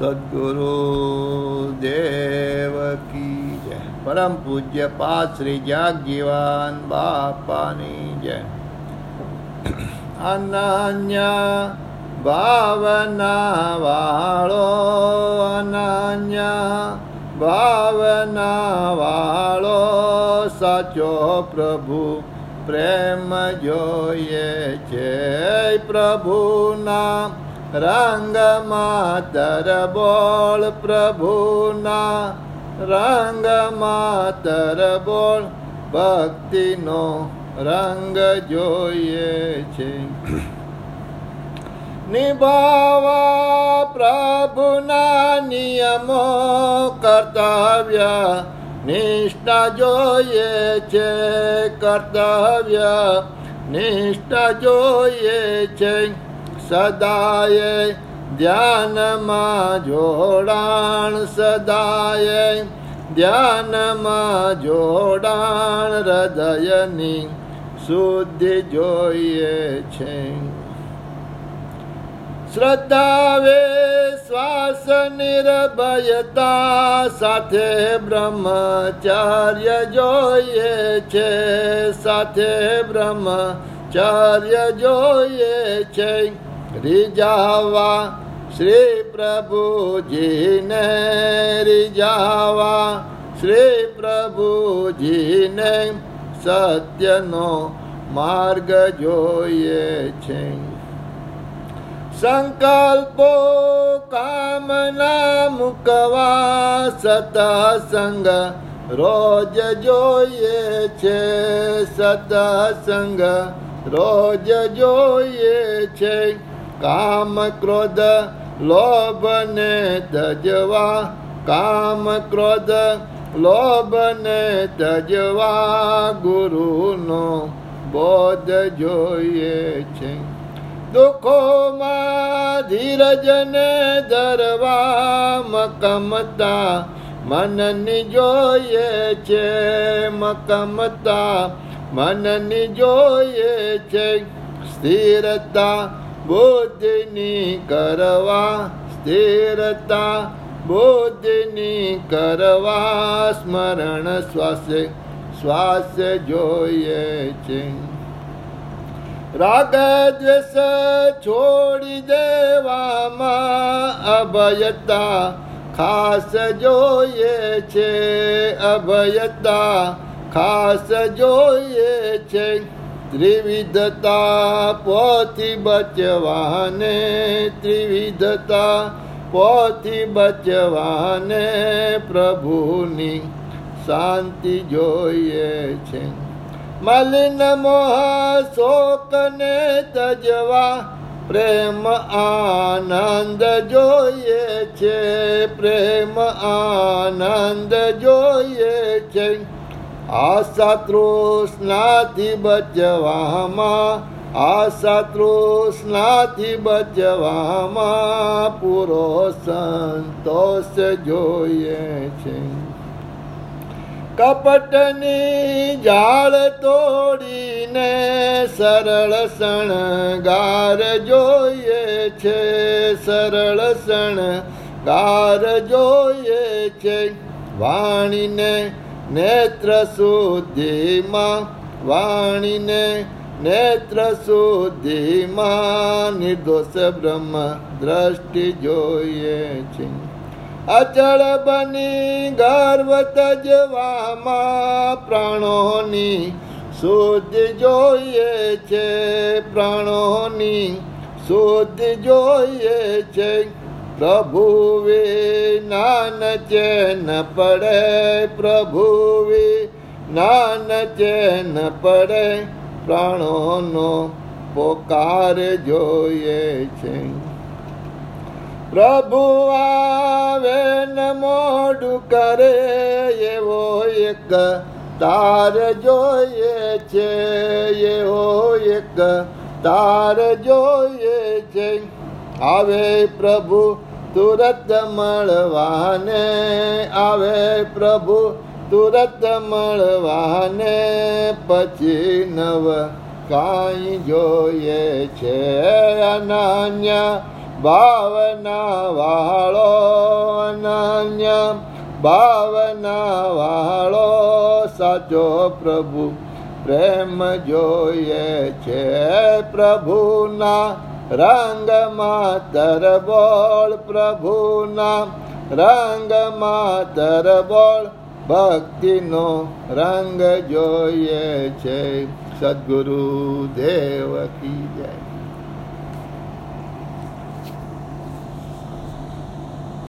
સદગુરુ દેવ કી જય પરમ પૂજ્ય પાદ શ્રી જાગજીવાન બાપાની જય અનન્ય ભાવના વાળો અનન્ય ભાવના વાળો સાચો પ્રભુ પ્રેમ જોઈએ છે પ્રભુના રંગમાં બોળ પ્રભુના રંગ માતર બોળ ભક્તિનો રંગ જોઈએ છે. નિભાવા પ્રભુના નિયમો કર્તવ્ય નિષ્ઠા જોઈએ છે. કર્તવ્ય નિષ્ઠા જોઈએ છે. સદાય ધ્યાનમાં જોડાણ સદાય ધ્યાનમાં જોડાણ હૃદયની શુદ્ધિ જોઈએ છે. શ્રદ્ધાવે શ્વાસ નિર્ભયતા સાથે બ્રહ્મચાર્ય જોઈએ છે. સાથે બ્રહ્મચાર્ય જોઈએ છે. રીજાવા, શ્રી પ્રભુજીને રીજાવા, શ્રી પ્રભુજીને સત્યનો માર્ગ જોઈએ છે. સંકલ્પો કામના મુકવા સતસંગ રોજ જોઈએ છે. સતસંગ રોજ જોઈએ છે. કામ ક્રોધ લોભ ને તજવા કામ ક્રોધ લોભ ને તજવા ગુરુનો બોધ જોઈએ છે દુઃખોમાં ધીરજને ધરવા મકમતા મનની જોઈએ છે મકમતા મનની જોઈએ છે સ્થિરતા બુદ્ધિની કરવા સ્થિરતા બુદ્ધિની કરવા સ્મરણ શ્વાસે, શ્વાસ જોઈએ છે. રાગ દ્વેષ છોડી દેવામાં અભયતા ખાસ જોઈએ છે. અભયતા ખાસ જોઈએ છે. ત્રિવિધતા પોથી બચવાને, ત્રિવિધતા પોથી બચવાને પ્રભુની શાંતિ જોઈએ છે. મલિન મોહ શોકને તજવા, પ્રેમ આનંદ જોઈએ છે. પ્રેમ આનંદ જોઈએ છે. આશા તૃષ્ણાથી બચવામાં આશા તૃષ્ણાથી બચવામાં પૂરો સંતોષ જોઈએ છે કપટની જાળ તોડીને સરળ શણગાર જોઈએ છે સરળ શણગાર જોઈએ છે વાણીને નેત્ર શુદ્ધિમાં વાણીને નેત્ર શુદ્ધિમાં નિર્દોષ બ્રહ્મ દ્રષ્ટિ જોઈએ છે. અચળ બની ગર્વ તજવામાં પ્રાણોની શુદ્ધ જોઈએ છે. પ્રાણોની શુદ્ધ જોઈએ છે. પ્રભુ નાન ચેન પડે પ્રભુ નાન ચેન પડે પ્રાણોનો પોકાર જોઈએ છે પ્રભુ આવે ન મોડું કરે એવો એક તાર જોઈએ છે એવો એક તાર જોઈએ છે આવે પ્રભુ તુરત મળવાને આવે પ્રભુ, તુરત મળવાને પછી નવ કાંઈ જોઈએ છે અનન્ય, ભાવના વાળો અનન્ય, ભાવના વાળો સાચો પ્રભુ, પ્રેમ જોઈએ છે પ્રભુના રંગમાં તરબોળ પ્રભુના રંગમાં તરબોળ ભક્તિનો રંગ જોઈએ છે. સદગુરુ દેવ કી જય.